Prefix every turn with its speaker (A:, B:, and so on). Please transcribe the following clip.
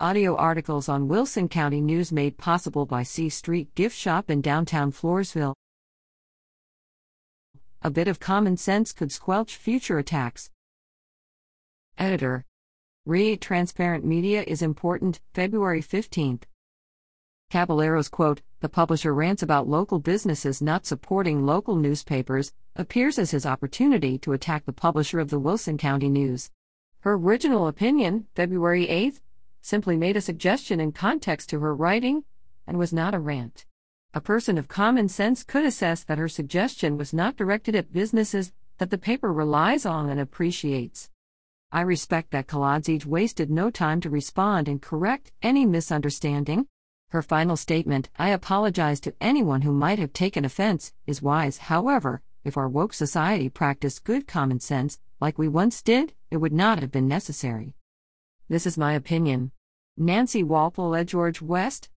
A: Audio articles on Wilson County News made possible by C Street Gift Shop in downtown Floresville. A bit of common sense could squelch future attacks. Editor. Read Transparent Media is important, February 15th. Caballero's quote, the publisher rants about local businesses not supporting local newspapers, appears as his opportunity to attack the publisher of the Wilson County News. Her original opinion, February 8th, simply made a suggestion in context to her writing and was not a rant. A person of common sense could assess that her suggestion was not directed at businesses that the paper relies on and appreciates. I respect that Kolodziej wasted no time to respond and correct any misunderstanding. Her final statement, I apologize to anyone who might have taken offense, is wise. However, if our woke society practiced good common sense, like we once did, it would not have been necessary. This is my opinion. Nancy Walpole George West,